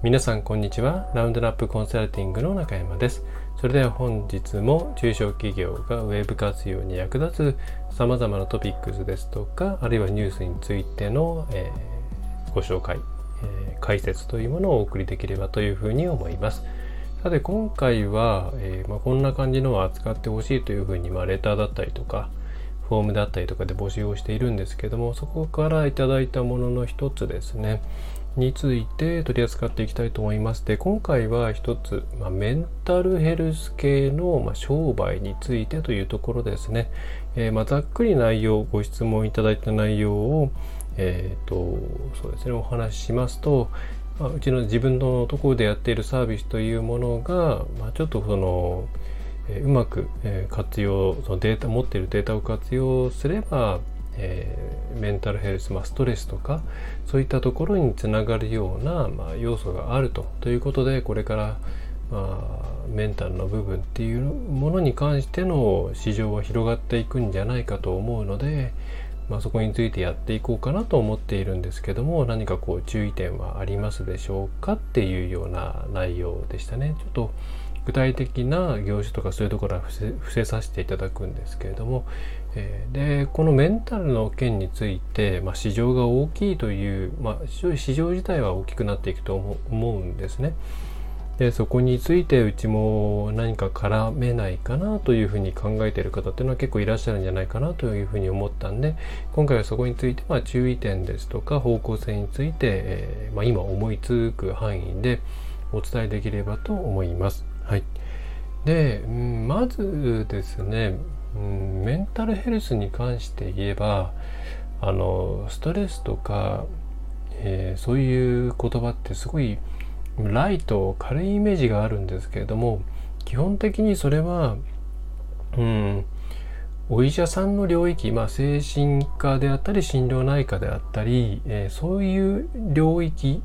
皆さんこんにちは。ラウンドラップコンサルティングの中山です。それでは本日も中小企業がウェブ活用に役立つ様々なトピックスですとかあるいはニュースについての、えー、ご紹介、えー、解説というものをお送りできればというふうに思います。さて今回は、えー、まあ、こんな感じのを扱ってほしいというふうに、まあ、レターだったりとかフォームだったりとかで募集をしているんですけどもそこからいただいたものの一つですね。について取り扱っていきたいと思います。で今回は一つ、まあ、メンタルヘルス系の、まあ、商売についてというところですね、えー、まあ、ざっくり内容ご質問いただいた内容を、えーとそうですね、お話ししますと、まあ、うちの自分のところでやっているサービスというものが、まあ、ちょっとその、えー、うまく、活用そのデータ持っているデータを活用すればえー、メンタルヘルス、まあ、ストレスとかそういったところにつながるような、まあ、要素があるとということでこれから、まあ、メンタルの部分っていうものに関しての市場は広がっていくんじゃないかと思うので、まあ、そこについてやっていこうかなと思っているんですけども何かこう注意点はありますでしょうかっていうような内容でしたね。ちょっと具体的な業種とかそういうところは伏せさせていただくんですけれども、えー、でこのメンタルの件について、まあ、市場が大きいという、まあ、市場自体は大きくなっていくと思うんですね。でそこについてうちも何か絡めないかなというふうに考えている方っていうのは結構いらっしゃるんじゃないかなというふうに思ったんで今回はそこについてまあ注意点ですとか方向性について、えー、まあ、今思いつく範囲でお伝えできればと思います。はい。で、まずですね、メンタルヘルスに関して言えば、あの、ストレスとか、えー、そういう言葉ってすごいライト、軽いイメージがあるんですけれども、基本的にそれは、うん、お医者さんの領域、まあ、精神科であったり心療内科であったり、えー、そういう領域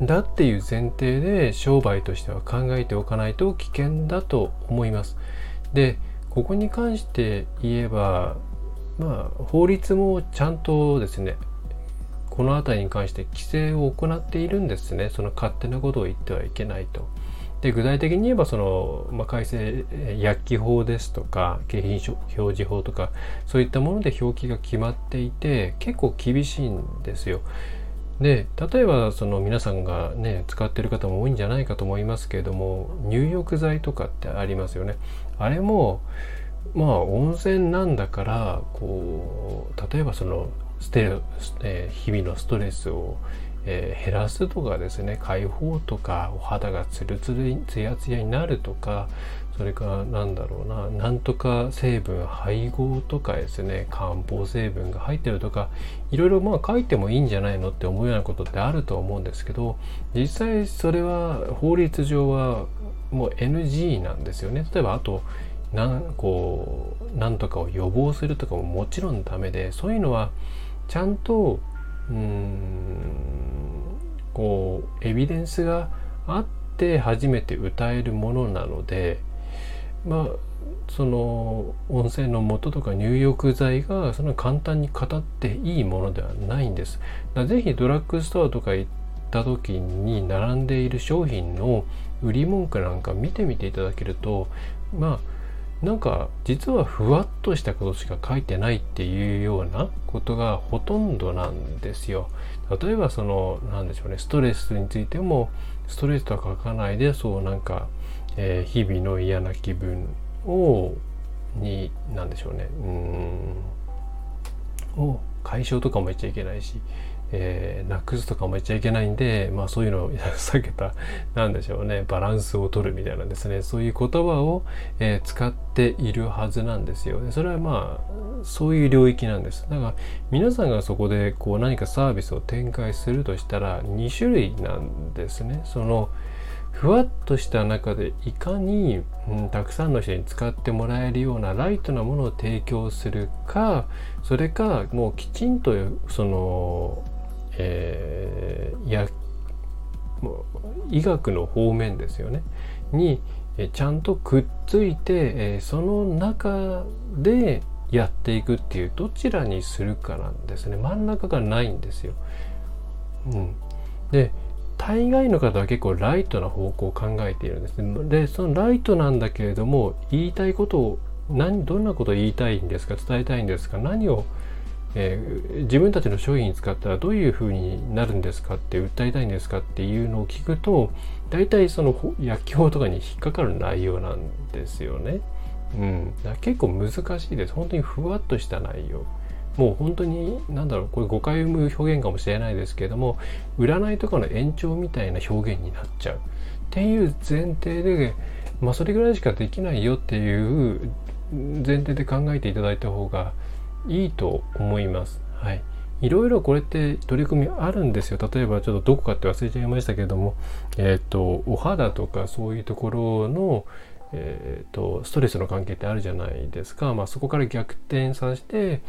だっていう前提で商売としては考えておかないと危険だと思います。でここに関して言えばまあ法律もちゃんとですねこの辺りに関して規制を行っているんですねその勝手なことを言ってはいけないと。で具体的に言えばその、まあ、改正薬機法ですとか景品表示法とかそういったもので表記が決まっていて結構厳しいんですよ。で例えばその皆さんがね使ってる方も多いんじゃないかと思いますけれども入浴剤とかってありますよね。あれもまあ温泉なんだからこう例えばそのステえー、日々のストレスを、えー、減らすとかですね解放とかお肌がツルツルツヤツヤになるとかそれからなんだろうななんとか成分配合とかですね漢方成分が入ってるとかいろいろまあ書いてもいいんじゃないのって思うようなことってあると思うんですけど実際それは法律上はもう NG なんですよね。例えばあとなんこうなんとかを予防するとかももちろんダメでそういうのはちゃんとうんこうエビデンスがあって初めて歌えるものなのでまあその温泉の素とか入浴剤がそんな簡単に語っていいものではないんです。だぜひドラッグストアとか行った時に並んでいる商品の売り文句なんか見てみていただけるとまあなんか実はふわっとしたことしか書いてないっていうようなことがほとんどなんですよ。例えばその何でしょうねストレスについてもストレスとは書かないでそうなんかえー、日々の嫌な気分をに何でしょうねうんを解消とかも言っちゃいけないし、えー、なくすとかも言っちゃいけないんで、まあそういうのを 避けた、なんでしょうね、バランスを取るみたいなですね、そういう言葉を、えー、使っているはずなんですよ。それはまあ、そういう領域なんです。だから皆さんがそこでこう何かサービスを展開するとしたら2種類なんですね。その、ふわっとした中でいかに、うん、たくさんの人に使ってもらえるようなライトなものを提供するかそれかもうきちんとその、えー、やもう医学の方面ですよねにえちゃんとくっついて、えその中でやっていくっていうどちらにするかなんですね真ん中がないんですよ。うん、で大概の方は結構ライトな方向を考えているんですね。でそのライトなんだけれども言いたいことを何どんなことを言いたいんですか伝えたいんですか何を、えー、自分たちの商品使ったらどういうふうになるんですかって訴えたいんですかっていうのを聞くと大体その薬莢とかに引っかかる内容なんですよね。うん、結構難しいです。本当にふわっとした内容。もう本当に何だろうこれ誤解を生む表現かもしれないですけれども占いとかの延長みたいな表現になっちゃうっていう前提でまあそれぐらいしかできないよっていう前提で考えていただいた方がいいと思います。はい。いろいろこれって取り組みあるんですよ。例えばちょっとどこかって忘れちゃいましたけれども、えっ、ー、と、お肌とかそういうところの、えーと、ストレスの関係ってあるじゃないですか、まあ、そこから逆転させて、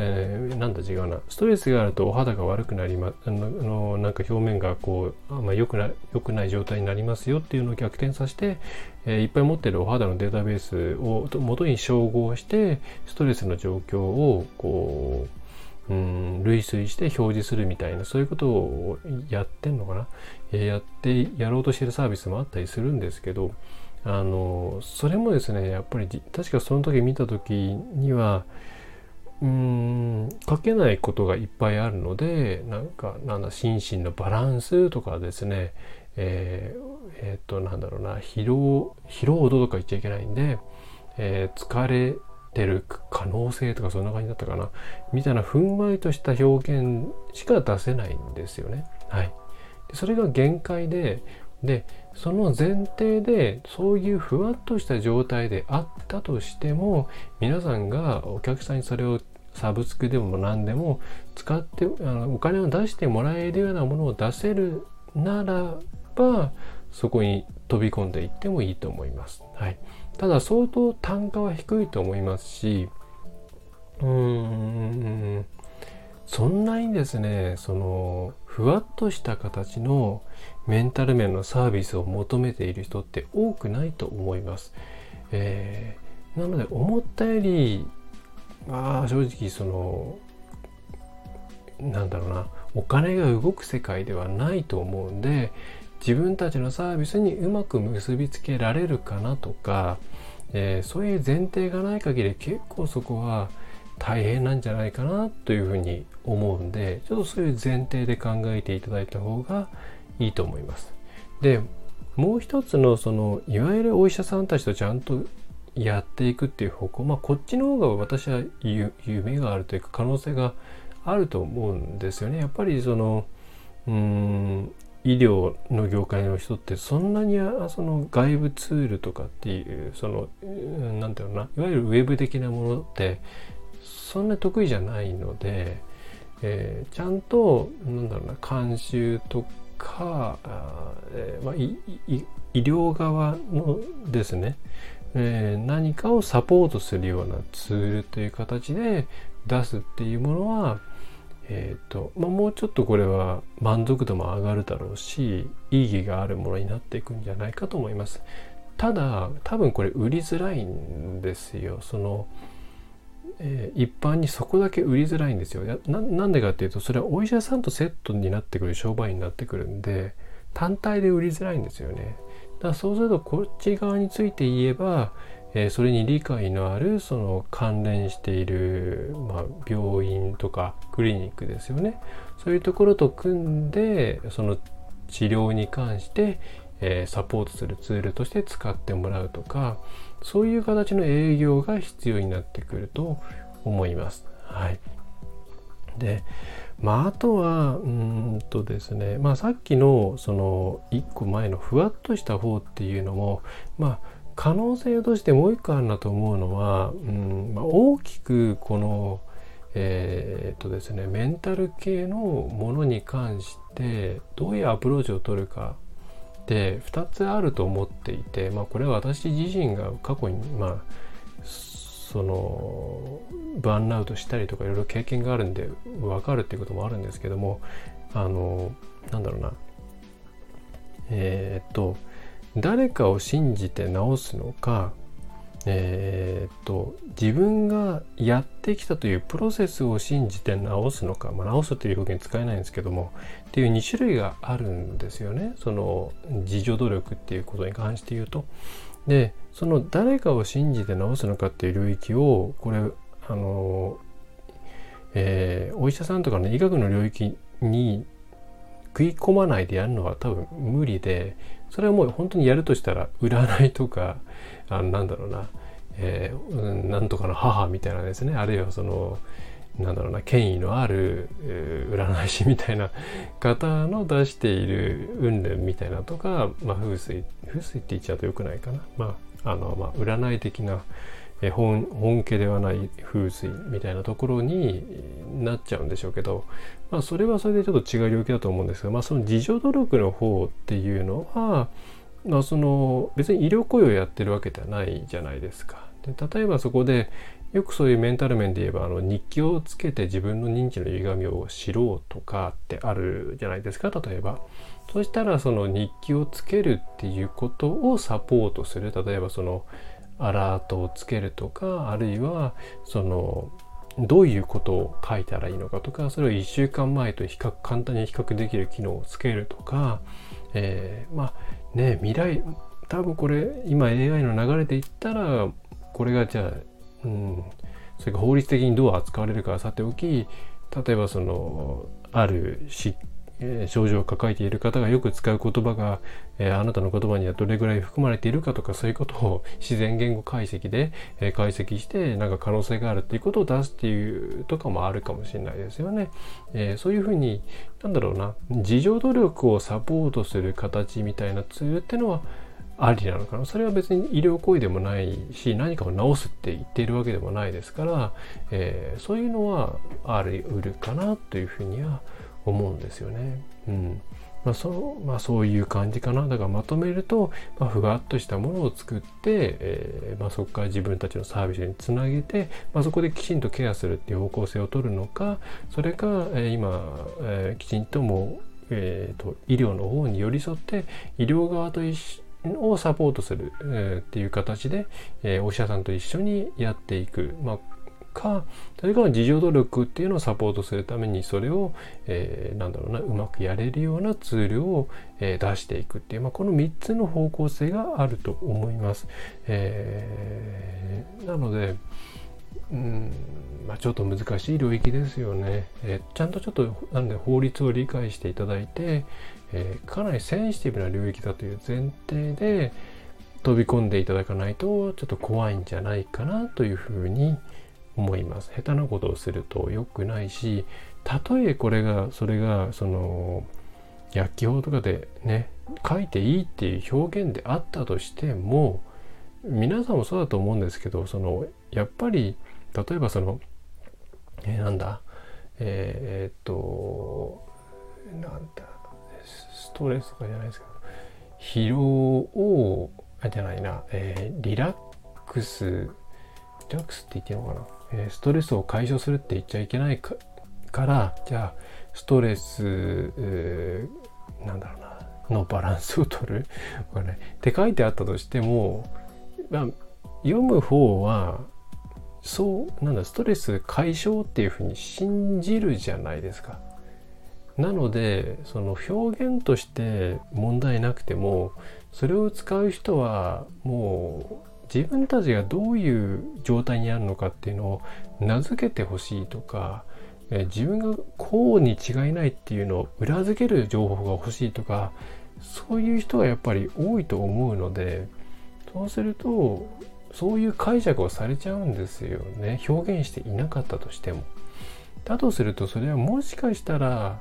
えー、なんだ違うな。ストレスがあるとお肌が悪くなりまあのなんか表面がこうあん、ま、良くな良くない状態になりますよっていうのを逆転させて、えー、いっぱい持ってるお肌のデータベースを元に照合してストレスの状況をこううん類推して表示するみたいなそういうことをやってんのかな、えー、やってやろうとしてるサービスもあったりするんですけどあのそれもですねやっぱり確かその時見た時にはうん書けないことがいっぱいあるのでなんかなんだ心身のバランスとかですね。えー、えー、っとなんだろうな。疲労疲労度とか言っちゃいけないんで、えー、疲れてる可能性とかそんな感じだったかな。みたいなふんわりとした表現しか出せないんですよね。はい、それが限界ででその前提でそういうふわっとした状態であったとしても皆さんがお客さんにそれをサブスクでも何でも使ってあのお金を出してもらえるようなものを出せるならばそこに飛び込んでいってもいいと思います。はい、ただ相当単価は低いと思いますしうーんそんなにですねそのふわっとした形のメンタル面のサービスを求めている人って多くないと思います。えー、なので思ったよりまあ正直そのなんだろうなお金が動く世界ではないと思うんで自分たちのサービスにうまく結びつけられるかなとか、えー、そういう前提がない限り結構そこは大変なんじゃないかなというふうに思うんでちょっとそういう前提で考えていただいた方がいいと思います。でもう一つのそのいわゆるお医者さんたちとちゃんとやっていくっていう方向まあこっちの方が私は夢があるというか可能性があると思うんですよね。やっぱりそのうん医療の業界の人ってそんなにその外部ツールとかっていうその何て言うのないわゆるウェブ的なものってそんな得意じゃないので、えー、ちゃんとなんだろうな監修とか、えーまあ、医療側のですね、えー、何かをサポートするようなツールという形で出すっていうものは、えーとまあ、もうちょっとこれは満足度も上がるだろうし意義があるものになっていくんじゃないかと思います。ただ多分これ売りづらいんですよ。そのえー、一般にそこだけ売りづらいんですよな。なんでかっていうとそれはお医者さんとセットになってくる商売になってくるんで単体で売りづらいんですよね。だからそうするとこっち側について言えば、えー、それに理解のあるその関連している、まあ、病院とかクリニックですよねそういうところと組んでその治療に関して、えー、サポートするツールとして使ってもらうとかそういう形の営業が必要になってくると思います。はい、でまあ、あとはうんとですね、まあ、さっきのその1個前のふわっとした方っていうのも、まあ、可能性としてもう一個あるなと思うのは、うんまあ、大きくこの、えー、っとですね、メンタル系のものに関してどういうアプローチを取るかって2つあると思っていて、まあ、これは私自身が過去に、まあ、そのバーンアウトしたりとかいろいろ経験があるんで分かるっていうこともあるんですけどもあのなんだろうな。えー、っと誰かを信じて治すのかえー、っと自分がやってきたというプロセスを信じて直すのか、まあ、直すという表現使えないんですけどもっていう2種類があるんですよねその自助努力っていうことに関して言うと。でその誰かを信じて直すのかっていう領域をこれあの、えー、お医者さんとかの医学の領域に食い込まないでやるのは多分無理でそれはもう本当にやるとしたら占いとかあなんだろうな、えー、なんとかの母みたいなですね。あるいはそのなんだろうな。権威のある、占い師みたいな方の出している云々みたいなとか、まあ、風水風水って言っちゃうとよくないかな、まああのまあ、占い的な、本本家ではない風水みたいなところになっちゃうんでしょうけど、まあ、それはそれでちょっと違う領域だと思うんですが、まあ、その自助努力の方っていうのは、まあ、その別に医療行為をやってるわけではないじゃないですか。で例えばそこでよくそういうメンタル面で言えばあの日記をつけて自分の認知の歪みを知ろうとかってあるじゃないですか例えば。そしたらその日記をつけるっていうことをサポートする例えばそのアラートをつけるとかあるいはそのどういうことを書いたらいいのかとかそれを1週間前と比較簡単に比較できる機能をつけるとか、えー、まあね未来多分これ今 AI の流れでいったらこれがじゃあうん、それが法律的にどう扱われるかはさておき例えばそのあるし、えー、症状を抱えている方がよく使う言葉が、えー、あなたの言葉にはどれぐらい含まれているかとかそういうことを自然言語解析で、えー、解析してなんか可能性があるっていうことを出すっていうとかもあるかもしれないですよね。えそういうふうになんだろうな自助努力をサポートする形みたいなツールってのはありなのかなそれは別に医療行為でもないし何かを治すって言っているわけでもないですから、えー、そういうのはあり得るかなというふうには思思うんですよね。うんまあそまあ、そういう感じかな。だからまとめると、まあ、ふわっとしたものを作って、えーまあ、そこから自分たちのサービスにつなげて、まあ、そこできちんとケアするっていう方向性を取るのか、それか、えー、今、えー、きちんともえーと医療の方に寄り添って医療側と一緒をサポートする、えー、っていう形で、えー、お医者さんと一緒にやっていく、まあ、かそれから自助努力っていうのをサポートするためにそれを、えー、なんだろうなうまくやれるようなツールを、えー、出していくっていう、まあ、この3つの方向性があると思います。えー、なのでうんまあ、ちょっと難しい領域ですよね。えー、ちゃんとちょっとなんで法律を理解していただいて、えー、かなりセンシティブな領域だという前提で飛び込んでいただかないとちょっと怖いんじゃないかなというふうに思います。下手なことをすると良くないしたとえこれがそれがその薬機法とかでね書いていいっていう表現であったとしても皆さんもそうだと思うんですけどそのやっぱり例えばそのえー、なんだえー、っとなんだストレスとかじゃないですけど疲労をあじゃないな、えー、リラックスリラックスって言っていいのかな、え、ストレスを解消するって言っちゃいけないからじゃあストレス、えー、なんだろうなのバランスを取る？これ、ね、って書いてあったとしても、まあ、読む方はそうなんだストレス解消っていうふうに信じるじゃないですか。なのでその表現として問題なくてもそれを使う人はもう自分たちがどういう状態にあるのかっていうのを名付けてほしいとかえ自分がこうに違いないっていうのを裏付ける情報が欲しいとかそういう人がやっぱり多いと思うのでそうするとそういう解釈をされちゃうんですよね表現していなかったとしても。だとするとそれはもしかしたら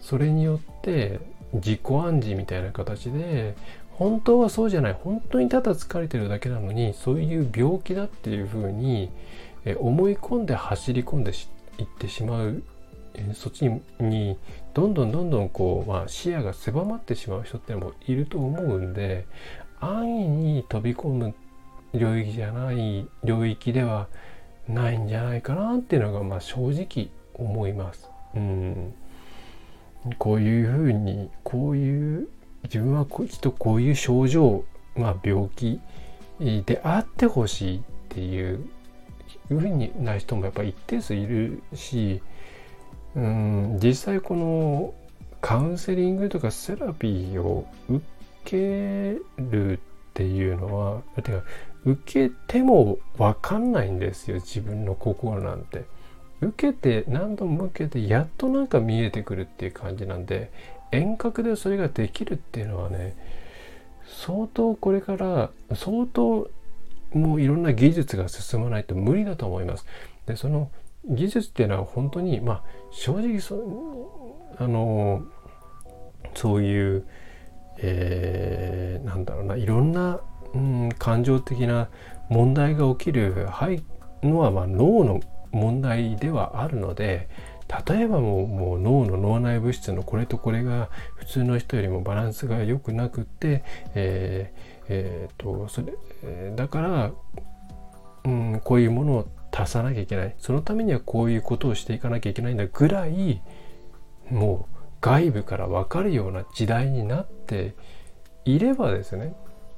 それによって自己暗示みたいな形で本当はそうじゃない。本当にただ疲れてるだけなのにそういう病気だっていうふうに思い込んで走り込んでいってしまう。そっちにどんどんどんどんこう、まあ、視野が狭まってしまう人ってのもいると思うんで安易に飛び込む領域じゃない領域ではないんじゃないかなっていうのがまあ正直思います。うん。こういうふうにこういう自分はきっとこういう症状、まあ、病気であってほしいっていうふうにな人もやっぱり一定数いるし、うん、実際このカウンセリングとかセラピーを受けるっていうのはてか受けても分かんないんですよ自分の心なんて。受けて何度も受けてやっとなんか見えてくるっていう感じなんで遠隔でそれができるっていうのはね相当これから相当もういろんな技術が進まないと無理だと思います。でその技術っていうのは本当にまあ正直そあのそういう、えー、なんだろうないろんな、うん、感情的な問題が起きるのはまあ脳の問題ではあるので例えばもうもう脳の脳内物質のこれとこれが普通の人よりもバランスが良くなくって、えーえーとそれだから、うん、こういうものを足さなきゃいけない。そのためにはこういうことをしていかなきゃいけないんだぐらいもう外部から分かるような時代になっていればですね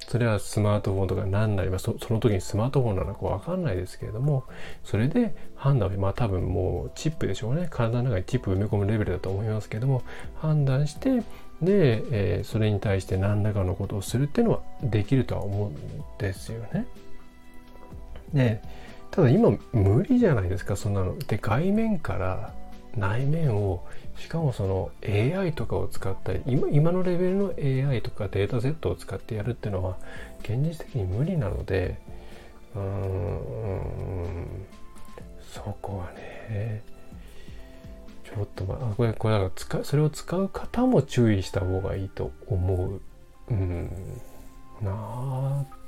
それはスマートフォンとか何なりまその時にスマートフォンなのか分かんないですけれどもそれで判断をまあ多分もうチップでしょうね体の中にチップ埋め込むレベルだと思いますけれども判断してで、えー、それに対して何らかのことをするっていうのはできるとは思うんですよね。でただ今無理じゃないですかそんなの。で外面から内面をしかもその AI とかを使った今今のレベルの AI とかデータセットを使ってやるっていうのは現実的に無理なのでうーんそこはねちょっとまあこれこれだから使それを使う方も注意した方がいいと思ううんなあ。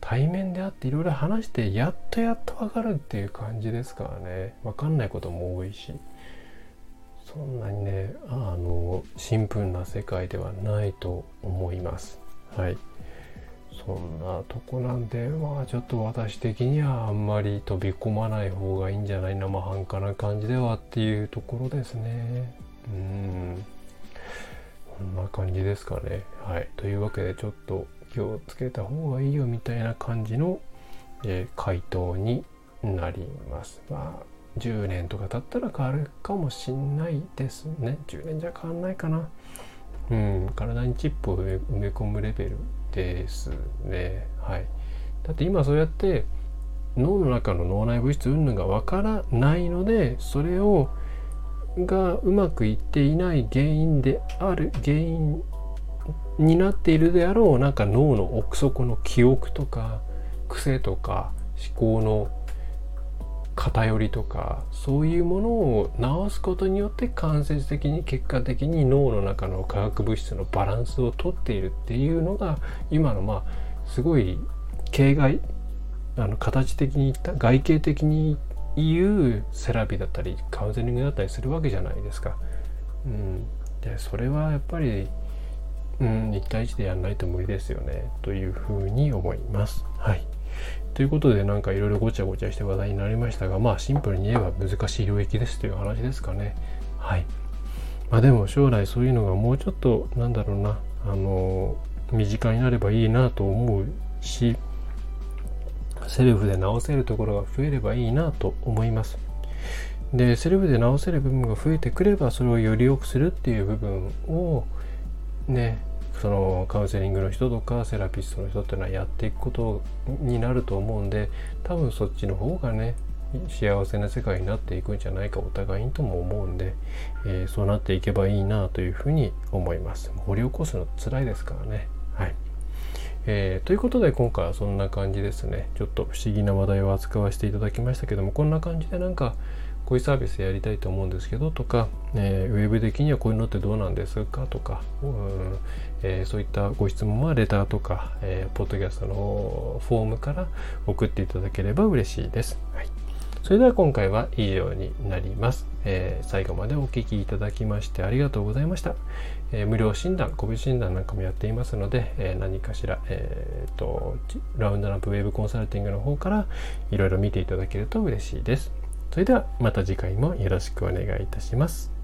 対面であっていろいろ話してやっとやっと分かるっていう感じですからね。分かんないことも多いし。そんなにねあのシンプルな世界ではないと思います。はい。そんなとこなんでまあちょっと私的にはあんまり飛び込まない方がいいんじゃない生半可な感じではっていうところですね。うん。こんな感じですかね。はい。というわけでちょっと気をつけた方がいいよみたいな感じの、えー、回答になります。まあ10年とか経ったら変わるかもしんないですね。10年じゃ変わんないかな。うん体にチップを埋め込むレベルですね。はい。だって今そうやって脳の中の脳内物質云々がわからないのでそれをがうまくいっていない原因である原因になっているであろうなんか脳の奥底の記憶とか癖とか思考の偏りとかそういうものを直すことによって間接的に結果的に脳の中の化学物質のバランスをとっているっていうのが今のまあすごい形骸あの形的に言った外形的に言うセラピーだったりカウンセリングだったりするわけじゃないですか。うん、でそれはやっぱり、うん、1対1でやんないと無理ですよね。というふうに思います。はい。ということでなんかいろいろごちゃごちゃして話題になりましたがまあシンプルに言えば難しい領域ですという話ですかね。はい。まあでも将来そういうのがもうちょっとなんだろうな。あの身近になればいいなと思うしセルフで直せるところが増えればいいなと思います。でセルフで直せる部分が増えてくればそれをより良くするっていう部分をねそのカウンセリングの人とかセラピストの人っていうのはやっていくことになると思うんで多分そっちの方がね幸せな世界になっていくんじゃないかお互いにとも思うんで、えー、そうなっていけばいいなというふうに思います。掘り起こすの辛いですからね。はい。えー、ということで今回はそんな感じですね。ちょっと不思議な話題を扱わせていただきましたけどもこんな感じでなんかこういうサービスやりたいと思うんですけどとか、えー、ウェブ的にはこういうのってどうなんですかとか、うんえー、そういったご質問はレターとか、えー、ポッドキャストのフォームから送っていただければ嬉しいです。はい、それでは今回は以上になります。えー、最後までお聴きいただきましてありがとうございました。えー、無料診断、個別診断なんかもやっていますので、えー、何かしら、えーと、ラウンドナップウェブコンサルティングの方からいろいろ見ていただけると嬉しいです。それではまた次回もよろしくお願いいたします。